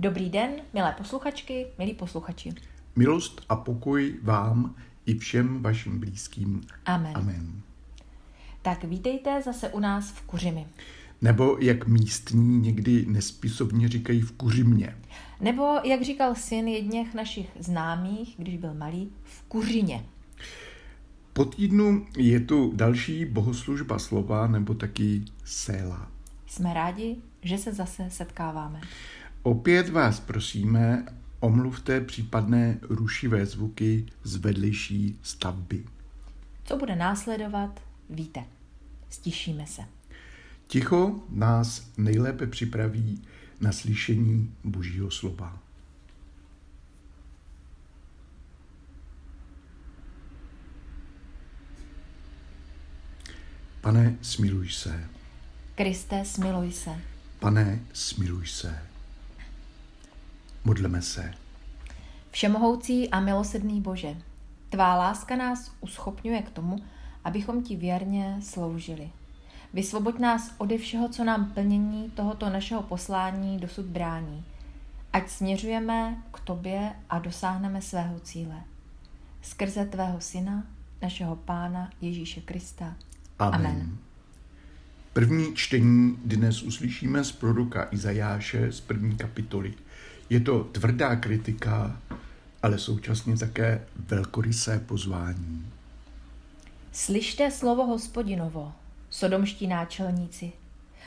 Dobrý den, milé posluchačky, milí posluchači. Milost a pokoj vám i všem vašim blízkým. Amen. Amen. Tak vítejte zase u nás v Kuřimi. Nebo jak místní někdy nespisovně říkají v Kuřimě. Nebo, jak říkal syn jedněch našich známých, když byl malý, v Kuřině. Po týdnu je tu další bohoslužba slova nebo taky séla. Jsme rádi, že se zase setkáváme. Opět vás prosíme, omluvte případné rušivé zvuky z vedlejší stavby. Co bude následovat, víte. Stišíme se. Ticho nás nejlépe připraví na slyšení Božího slova. Pane, smiluj se. Kriste, smiluj se. Pane, smiluj se. Modleme se. Všemohoucí a milosrdný Bože, tvá láska nás uschopňuje k tomu, abychom ti věrně sloužili. Vysvoboď nás ode všeho, co nám plnění tohoto našeho poslání dosud brání. Ať směřujeme k tobě a dosáhneme svého cíle. Skrze tvého syna, našeho pána Ježíše Krista. Amen. Amen. První čtení dnes uslyšíme z proroka Izajáše z první kapitoly. Je to tvrdá kritika, ale současně také velkorysé pozvání. Slyšte slovo hospodinovo, sodomští náčelníci.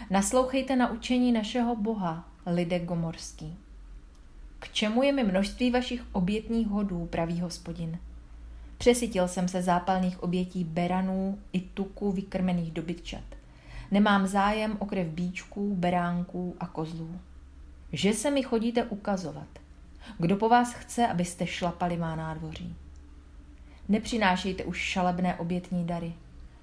Naslouchejte na učení našeho Boha, lidé gomorský. K čemu je mi množství vašich obětních hodů, pravý hospodin? Přesytil jsem se zápalných obětí beranů i tuku vykrmených dobytčat. Nemám zájem o krev bíčků, beránků a kozlů. Že se mi chodíte ukazovat. Kdo po vás chce, abyste šlapali má nádvoří? Nepřinášejte už šalebné obětní dary.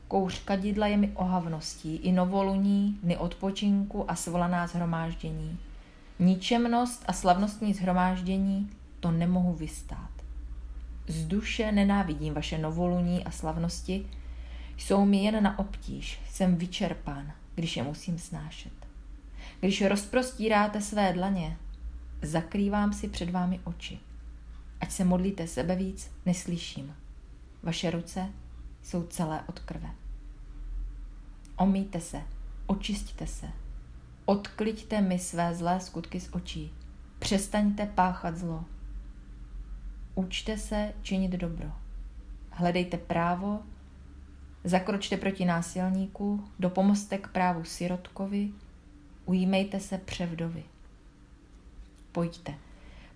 Kouř kadidla je mi ohavností, i novoluní, dny odpočinku a svolaná zhromáždění. Ničemnost a slavnostní zhromáždění to nemohu vystát. Z duše nenávidím vaše novoluní a slavnosti, jsou mi jen na obtíž, jsem vyčerpán, když je musím snášet. Když rozprostíráte své dlaně, zakrývám si před vámi oči. Ať se modlíte sebe víc, neslyším. Vaše ruce jsou celé od krve. Omíte se, očistíte se. Odkliďte mi své zlé skutky z očí. Přestaňte páchat zlo. Učte se činit dobro. Hledejte právo, zakročte proti násilníku, dopomozte k právu sirotkovi, ujímejte se převdovi. Pojďte,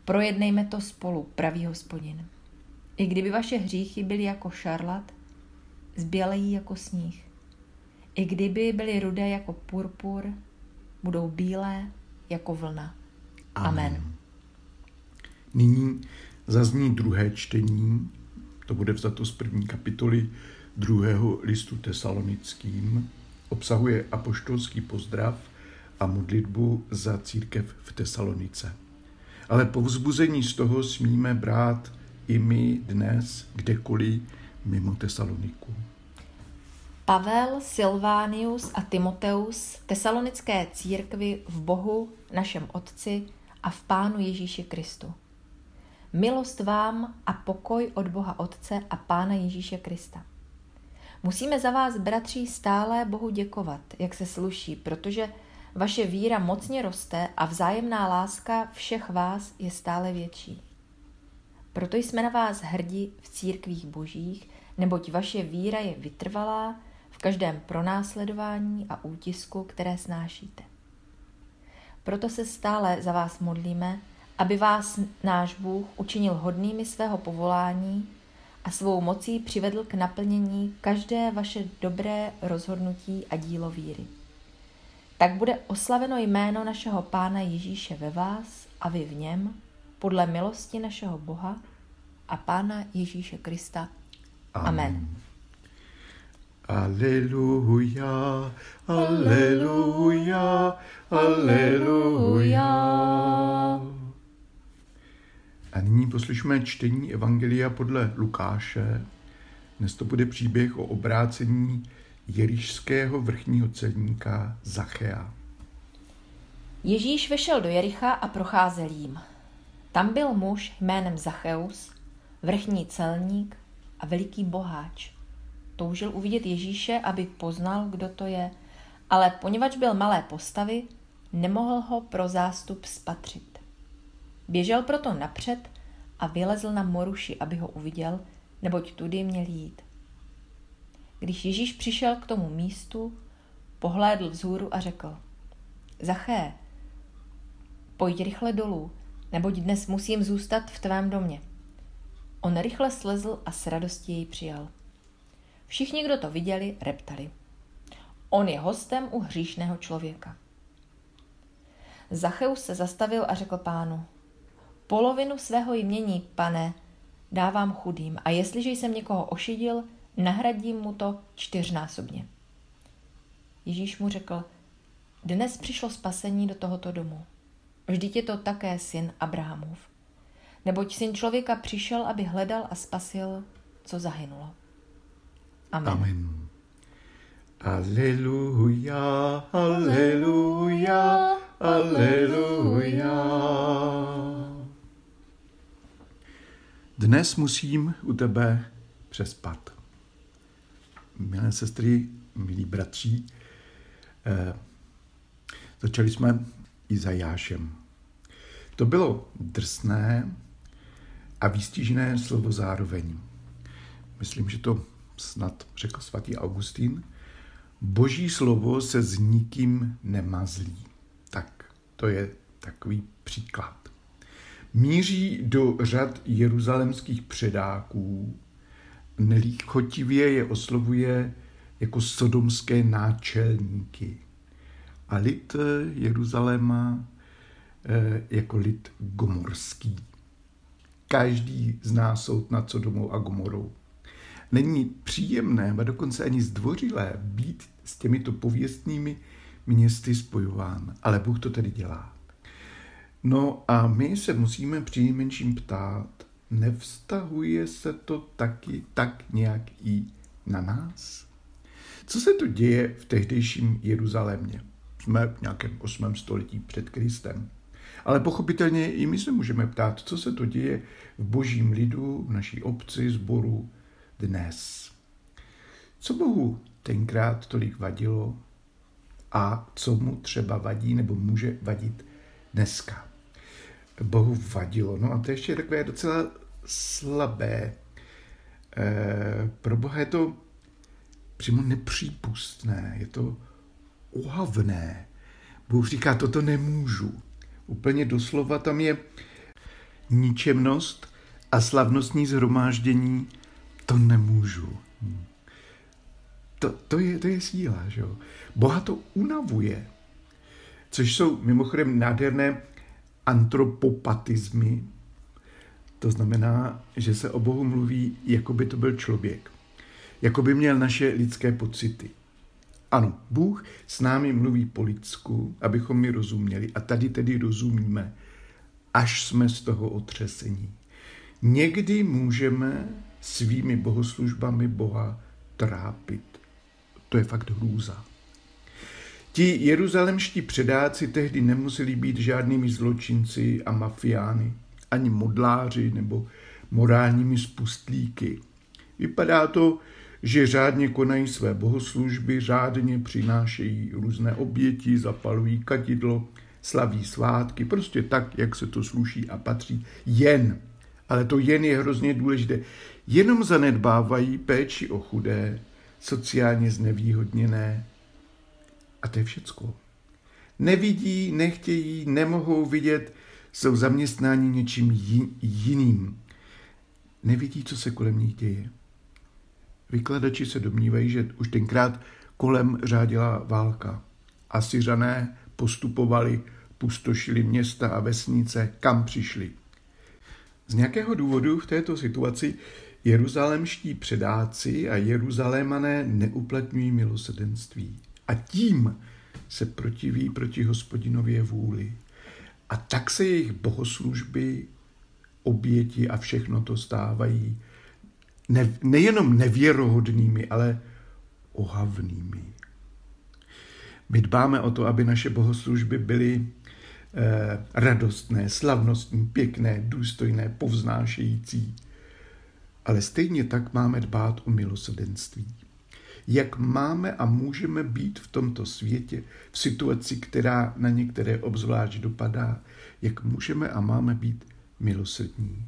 projednejme to spolu, pravý hospodin. I kdyby vaše hříchy byly jako šarlat, zbělejí jako sníh. I kdyby byly rudé jako purpur, budou bílé jako vlna. Amen. Amen. Nyní zazní druhé čtení, to bude vzato z první kapitoly druhého listu tesalonickým, obsahuje apoštolský pozdrav a modlitbu za církev v Tesalonice. Ale povzbuzení z toho smíme brát i my dnes kdekoliv mimo Tesaloniku. Pavel, Silvánius a Timoteus tesalonické církvi v Bohu, našem Otci a v Pánu Ježíši Kristu. Milost vám a pokoj od Boha Otce a Pána Ježíše Krista. Musíme za vás, bratři, stále Bohu děkovat, jak se sluší, protože vaše víra mocně roste a vzájemná láska všech vás je stále větší. Proto jsme na vás hrdí v církvích božích, neboť vaše víra je vytrvalá v každém pronásledování a útisku, které snášíte. Proto se stále za vás modlíme, aby vás náš Bůh učinil hodnými svého povolání a svou mocí přivedl k naplnění každé vaše dobré rozhodnutí a dílo víry. Tak bude oslaveno jméno našeho Pána Ježíše ve vás a vy v něm, podle milosti našeho Boha a Pána Ježíše Krista. Amen. Aleluja, aleluja, aleluja. A nyní poslyšme čtení Evangelia podle Lukáše. Dnes to bude příběh o obrácení jerišského vrchního celníka Zachea. Ježíš vešel do Jericha a procházel jím. Tam byl muž jménem Zacheus, vrchní celník a veliký boháč. Toužil uvidět Ježíše, aby poznal, kdo to je, ale poněvadž byl malé postavy, nemohl ho pro zástup spatřit. Běžel proto napřed a vylezl na moruši, aby ho uviděl, neboť tudy měl jít. Když Ježíš přišel k tomu místu, pohlédl vzhůru a řekl, Zaché, pojď rychle dolů, neboť dnes musím zůstat v tvém domě. On rychle slezl a s radostí jej přijal. Všichni, kdo to viděli, reptali. On je hostem u hříšného člověka. Zacheus se zastavil a řekl pánu, polovinu svého jmění, pane, dávám chudým a jestliže jsem někoho ošidil, nahradím mu to čtyřnásobně. Ježíš mu řekl, dnes přišlo spasení do tohoto domu. Vždyť je to také syn Abrahamův. Neboť syn člověka přišel, aby hledal a spasil, co zahynulo. Amen. Amen. Aleluja, aleluja, aleluja. Dnes musím u tebe přespat. Milé sestry, milí bratři, eh, začali jsme Izajášem. To bylo drsné a výstižné slovo zároveň. Myslím, že to snad řekl svatý Augustín. Boží slovo se s nikým nemazlí. Tak to je takový příklad. Míří do řad jeruzalemských předáků, nelíchotivě je oslovuje jako sodomské náčelníky a lid Jeruzaléma eh, jako lid gomorský. Každý zná soud nad Sodomou a Gomorou. Není příjemné, a dokonce ani zdvořilé být s těmito pověstnými městy spojován, ale Bůh to tedy dělá. No a my se musíme přinejmenším ptát, nevztahuje se to taky tak nějak i na nás? Co se to děje v tehdejším Jeruzalémě? Jsme v nějakém 8. století před Kristem. Ale pochopitelně i my se můžeme ptát, co se to děje v božím lidu, v naší obci, sboru dnes. Co Bohu tenkrát tolik vadilo a co mu třeba vadí nebo může vadit dneska. Bohu vadilo. No a to ještě takové docela slabé. E, pro Boha je to přímo nepřípustné, je to uhavné. Bůh říká, toto nemůžu. Úplně doslova tam je ničemnost a slavnostní zhromáždění, to nemůžu. To, to, je, to je síla, že jo? Boha to unavuje, což jsou mimochodem nádherné antropopatizmy, to znamená, že se o Bohu mluví, jako by to byl člověk. Jako by měl naše lidské pocity. Ano, Bůh s námi mluví po lidsku, abychom mi rozuměli. A tady tedy rozumíme, až jsme z toho otřesení. Někdy můžeme svými bohoslužbami Boha trápit. To je fakt hrůza. Ti jeruzalemští předáci tehdy nemuseli být žádnými zločinci a mafiány, ani modláři nebo morálními spustlíky. Vypadá to, že řádně konají své bohoslužby, řádně přinášejí různé oběti, zapalují kadidlo, slaví svátky, prostě tak, jak se to sluší a patří. Jen, ale to jen je hrozně důležité, jenom zanedbávají péči o chudé, sociálně znevýhodněné. A to je všecko. Nevidí, nechtějí, nemohou vidět, jsou zaměstnáni něčím jiným. Nevidí, co se kolem nich děje. Vykladači se domnívají, že už tenkrát kolem řádila válka. A Syřané postupovali, pustošili města a vesnice, kam přišli. Z nějakého důvodu v této situaci jeruzalemští předáci a jeruzalémané neuplatňují milosrdenství. A tím se protiví proti hospodinově vůli. A tak se jejich bohoslužby, oběti a všechno to stávají ne, nejenom nevěrohodnými, ale ohavnými. My dbáme o to, aby naše bohoslužby byly radostné, slavnostní, pěkné, důstojné, povznášející. Ale stejně tak máme dbát o milosrdenství. Jak máme a můžeme být v tomto světě, v situaci, která na některé obzvlášť dopadá, jak můžeme a máme být milosrdní.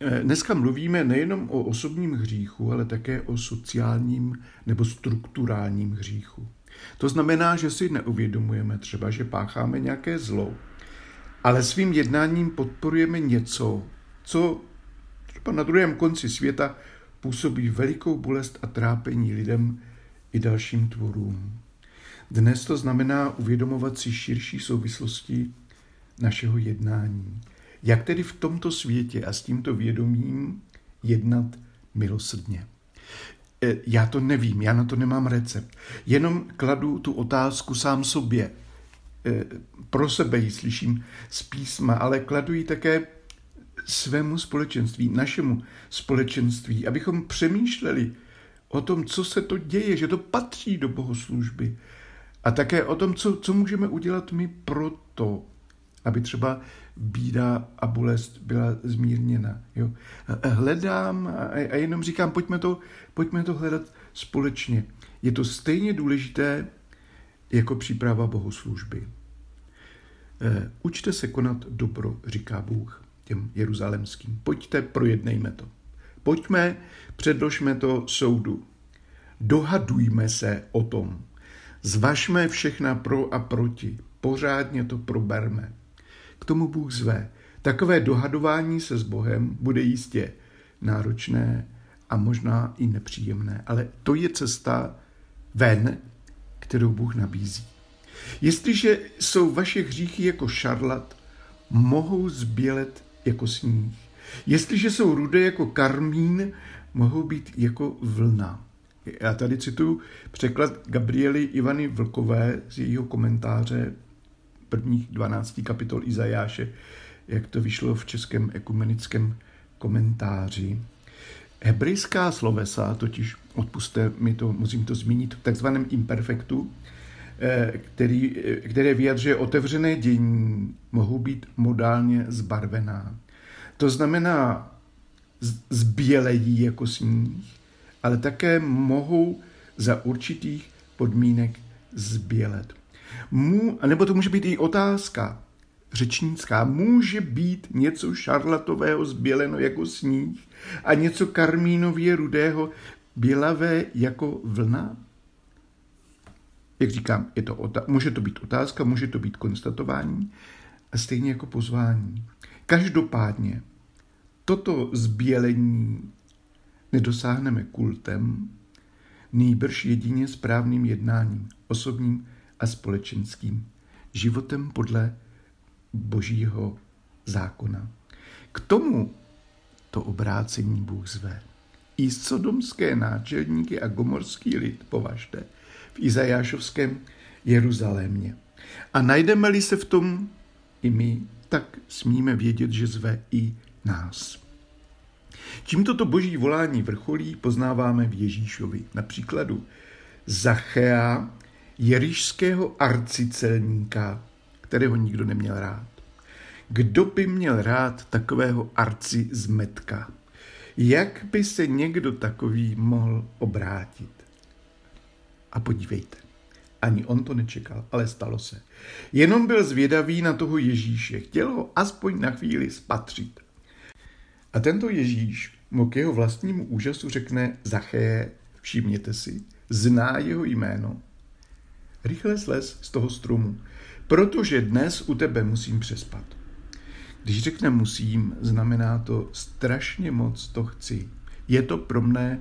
Eh, dneska mluvíme nejenom o osobním hříchu, ale také o sociálním nebo strukturálním hříchu. To znamená, že si neuvědomujeme třeba, že pácháme nějaké zlo, ale svým jednáním podporujeme něco, co třeba na druhém konci světa působí velikou bolest a trápení lidem i dalším tvorům. Dnes to znamená uvědomovat si širší souvislosti našeho jednání. Jak tedy v tomto světě a s tímto vědomím jednat milosrdně? E, já to nevím, já na to nemám recept. Jenom kladu tu otázku sám sobě. E, pro sebe ji slyším z písma, ale kladu ji také svému společenství, našemu společenství, abychom přemýšleli o tom, co se to děje, že to patří do bohoslužby. A také o tom, co, co můžeme udělat my proto, aby třeba bída a bolest byla zmírněna. Jo. Hledám a jenom říkám, pojďme to, pojďme to hledat společně. Je to stejně důležité jako příprava bohoslužby. Eh, učte se konat dobro, říká Bůh těm jeruzalemským. Pojďte, projednejme to. Pojďme, předložme to soudu. Dohadujme se o tom. Zvažme všechna pro a proti. Pořádně to proberme. K tomu Bůh zve. Takové dohadování se s Bohem bude jistě náročné a možná i nepříjemné, ale to je cesta ven, kterou Bůh nabízí. Jestliže jsou vaše hříchy jako šarlat, mohou zbělet jako sníh. Jestliže jsou rudé jako karmín, mohou být jako vlna. Já tady cituju překlad Gabriely Ivany Vlkové z jejího komentáře prvních 12 kapitol Izajáše, jak to vyšlo v českém ekumenickém komentáři. Hebrejská slovesa, totiž odpuste mi to, musím to zmínit, v takzvaném imperfektu, který, eh, které vyjadřuje otevřené dění, mohou být modálně zbarvená. To znamená, zbělejí jako sníh, ale také mohou za určitých podmínek zbělet. Mů, nebo to může být i otázka řečnická. Může být něco šarlatového zběleno jako sníh a něco karmínově rudého bělavé jako vlna? Jak říkám, je to může to být otázka, může to být konstatování a stejně jako pozvání. Každopádně toto zbělení nedosáhneme kultem, nýbrž jedině správným jednáním, osobním a společenským, životem podle božího zákona. K tomu to obrácení Bůh zve. I sodomské náčelníky a gomorský lid považte Izajášovském Jeruzalémě. A najdeme-li se v tom i my, tak smíme vědět, že zve i nás. Čím toto boží volání vrcholí, poznáváme v Ježíšovi. Na příkladu Zachea, jerišského arcicelníka, kterého nikdo neměl rád. Kdo by měl rád takového arci zmetka? Jak by se někdo takový mohl obrátit? A podívejte, ani on to nečekal, ale stalo se. Jenom byl zvědavý na toho Ježíše, chtěl ho aspoň na chvíli spatřit. A tento Ježíš mu k jeho vlastnímu úžasu řekne Zacheje, všimněte si, zná jeho jméno. Rychle slez z toho stromu, protože dnes u tebe musím přespat. Když řekne musím, znamená to strašně moc to chci. Je to pro mne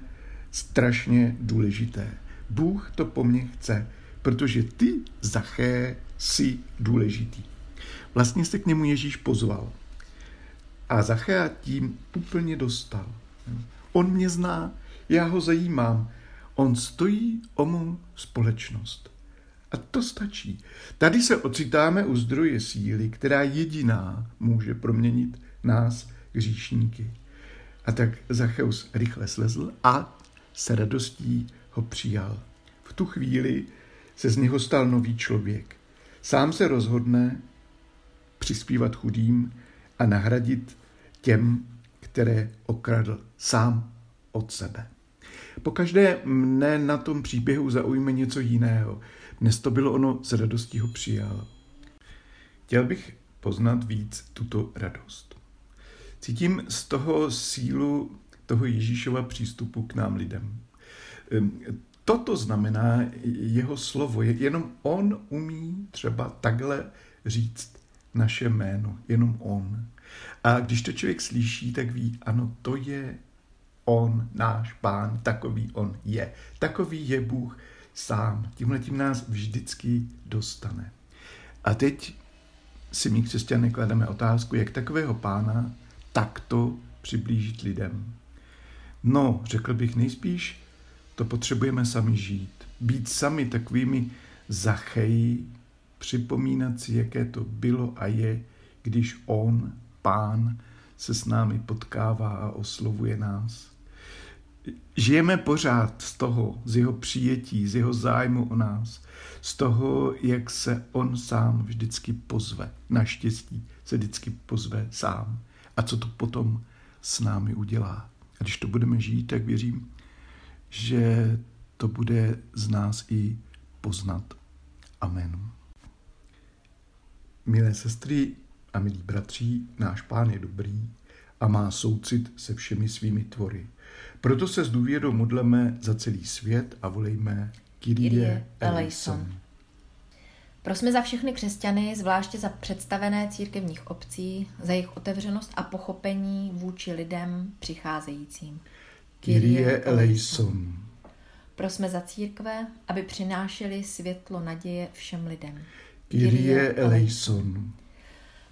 strašně důležité. Bůh to po mně chce, protože ty, Zaché, jsi důležitý. Vlastně se k němu Ježíš pozval. A Zachea tím úplně dostal. On mě zná, já ho zajímám. On stojí o mou společnost. A to stačí. Tady se ocitáme u zdroje síly, která jediná může proměnit nás, hříšníky. A tak Zacheus rychle slezl a se radostí ho přijal. V tu chvíli se z něho stal nový člověk. Sám se rozhodne přispívat chudým a nahradit těm, které okradl sám od sebe. Po každé mne na tom příběhu zaujme něco jiného. Dnes to bylo ono, s radostí ho přijal. Chtěl bych poznat víc tuto radost. Cítím z toho sílu toho Ježíšova přístupu k nám lidem. Toto znamená jeho slovo. Jenom on umí třeba takhle říct naše jméno. Jenom on. A když to člověk slyší, tak ví, ano, to je on, náš pán, takový on je. Takový je Bůh sám. Tímhle tím nás vždycky dostane. A teď si my křesťané klademe otázku, jak takového pána takto přiblížit lidem. No, řekl bych nejspíš, to potřebujeme sami žít. Být sami takovými zacheji, připomínat si, jaké to bylo a je, když on, pán, se s námi potkává a oslovuje nás. Žijeme pořád z toho, z jeho přijetí, z jeho zájmu o nás, z toho, jak se on sám vždycky pozve. Naštěstí se vždycky pozve sám. A co to potom s námi udělá. A když to budeme žít, tak věřím, že to bude z nás i poznat. Amen. Milé sestry a milí bratři, náš pán je dobrý a má soucit se všemi svými tvory. Proto se s důvěrou modleme za celý svět a volejme Kyrie eleison. Prosme za všechny křesťany, zvláště za představené církevních obcí, za jejich otevřenost a pochopení vůči lidem přicházejícím. Kyrie eleison. Prosme za církve, aby přinášeli světlo naděje všem lidem. Kyrie eleison.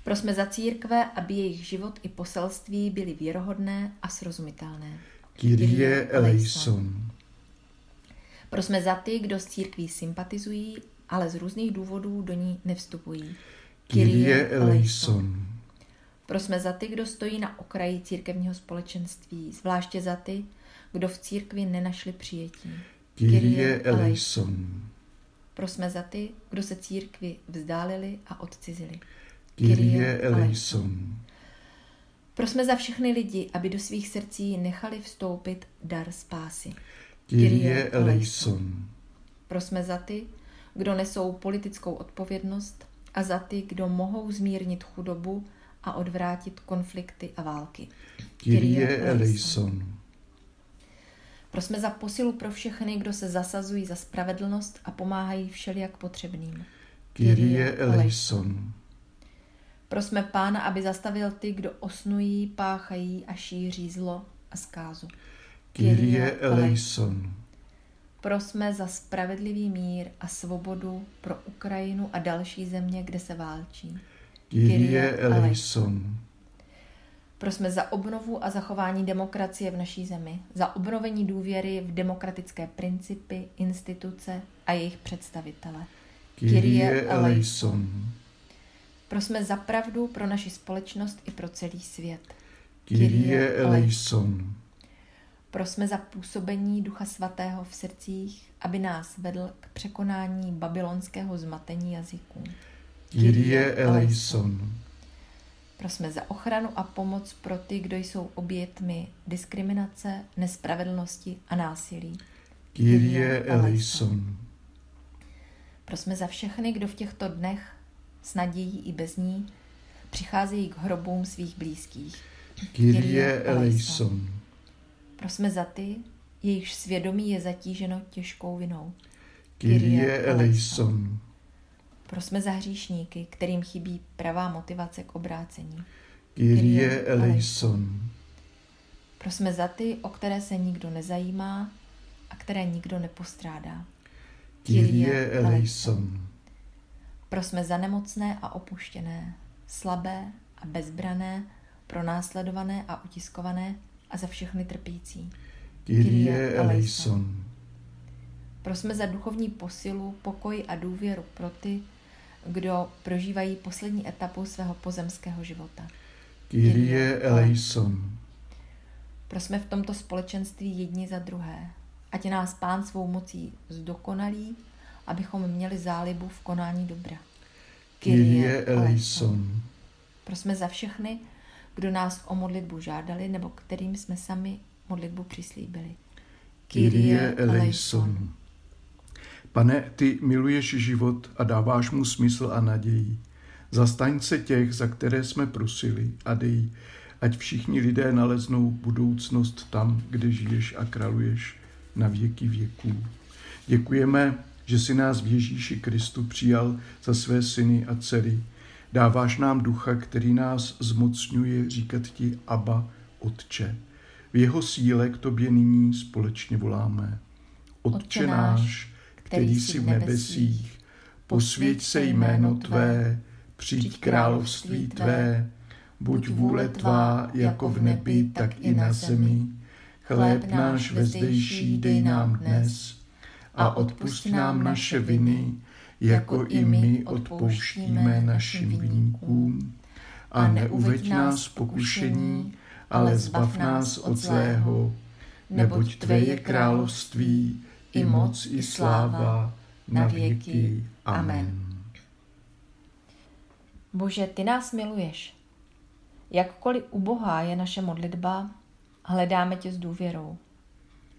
Prosme za církve, aby jejich život i poselství byly věrohodné a srozumitelné. Kyrie eleison. Prosme za ty, kdo s církví sympatizují, ale z různých důvodů do ní nevstupují. Kyrie eleison. Prosme za ty, kdo stojí na okraji církevního společenství, zvláště za ty, kdo v církvi nenašli přijetí. Kyrie eleison. Prosme za ty, kdo se církvi vzdálili a odcizili. Kyrie eleison. Prosme za všechny lidi, aby do svých srdcí nechali vstoupit dar spásy. Kyrie eleison. Prosme za ty, kdo nesou politickou odpovědnost a za ty, kdo mohou zmírnit chudobu a odvrátit konflikty a války. Kyrie eleison. Prosme za posilu pro všechny, kdo se zasazují za spravedlnost a pomáhají všelijak potřebným. Kyrie eleison. Prosme Pána, aby zastavil ty, kdo osnují, páchají a šíří zlo a zkázu. Kyrie eleison. Prosme za spravedlivý mír a svobodu pro Ukrajinu a další země, kde se válčí. Kyrie eleison. Prosme za obnovu a zachování demokracie v naší zemi, za obnovení důvěry v demokratické principy, instituce a jejich představitele. Kyrie eleison. Prosme za pravdu pro naši společnost i pro celý svět. Kyrie eleison. Prosme za působení Ducha Svatého v srdcích, aby nás vedl k překonání babylonského zmatení jazyků. Kyrie eleison. Prosme za ochranu a pomoc pro ty, kdo jsou obětmi diskriminace, nespravedlnosti a násilí. Kyrie eleison. Prosme za všechny, kdo v těchto dnech s nadějí i bez ní přicházejí k hrobům svých blízkých. Kyrie eleison. Prosme za ty, jejichž svědomí je zatíženo těžkou vinou. Kyrie eleison. Prosme za hříšníky, kterým chybí pravá motivace k obrácení. Kyrie eleison. Prosme za ty, o které se nikdo nezajímá a které nikdo nepostrádá. Kyrie eleison. Prosme za nemocné a opuštěné, slabé a bezbrané, pronásledované a utiskované a za všechny trpící. Kyrie eleison. Prosme za duchovní posilu, pokoj a důvěru pro ty, kdo prožívají poslední etapu svého pozemského života. Kyrie eleison. Prosme v tomto společenství jedni za druhé. Ať nás Pán svou mocí zdokonalí, abychom měli zálibu v konání dobra. Kyrie eleison. Prosme za všechny, kdo nás o modlitbu žádali nebo kterým jsme sami modlitbu přislíbili. Kyrie eleison. Pane, ty miluješ život a dáváš mu smysl a naději. Zastaň se těch, za které jsme prosili a dej, ať všichni lidé naleznou budoucnost tam, kde žiješ a kraluješ na věky věků. Děkujeme, že si nás v Ježíši Kristu přijal za své syny a dcery. Dáváš nám ducha, který nás zmocňuje říkat ti Abba, Otče. V jeho síle k tobě nyní společně voláme. Otče náš, který jsi v nebesích, posvěť se jméno Tvé, přijď království Tvé, buď vůle Tvá jako v nebi, tak i na zemi. Chléb náš vezdejší dej nám dnes a odpust nám naše viny, jako i my odpouštíme našim viníkům. A neuveď nás pokušení, ale zbav nás od zlého, neboť Tvé je království, i moc, i sláva, na věky. Amen. Bože, Ty nás miluješ. Jakkoliv ubohá je naše modlitba, hledáme Tě s důvěrou.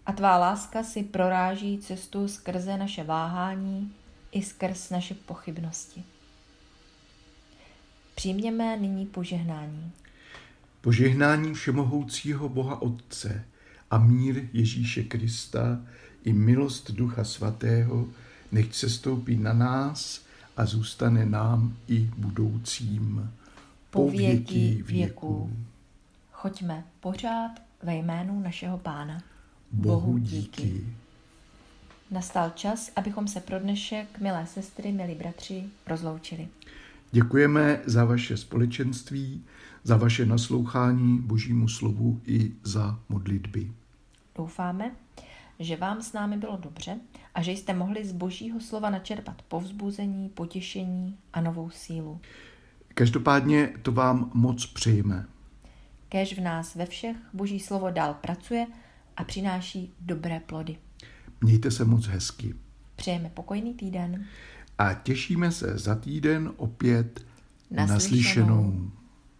A Tvá láska si proráží cestu skrze naše váhání i skrz naše pochybnosti. Přijměme nyní požehnání. Požehnání všemohoucího Boha Otce a mír Ježíše Krista i milost Ducha Svatého nech se stoupí na nás a zůstane nám i budoucím. Po věky věků. Choďme pořád ve jménu našeho Pána. Bohu díky. Nastal čas, abychom se pro dnešek, milé sestry, milí bratři, rozloučili. Děkujeme za vaše společenství, za vaše naslouchání Božímu slovu i za modlitby. Doufáme, že vám s námi bylo dobře a že jste mohli z Božího slova načerpat povzbuzení, potěšení a novou sílu. Každopádně to vám moc přejeme. Kéž v nás ve všech Boží slovo dál pracuje a přináší dobré plody. Mějte se moc hezky. Přejeme pokojný týden. A těšíme se za týden opět Naslyšenou. naslyšenou.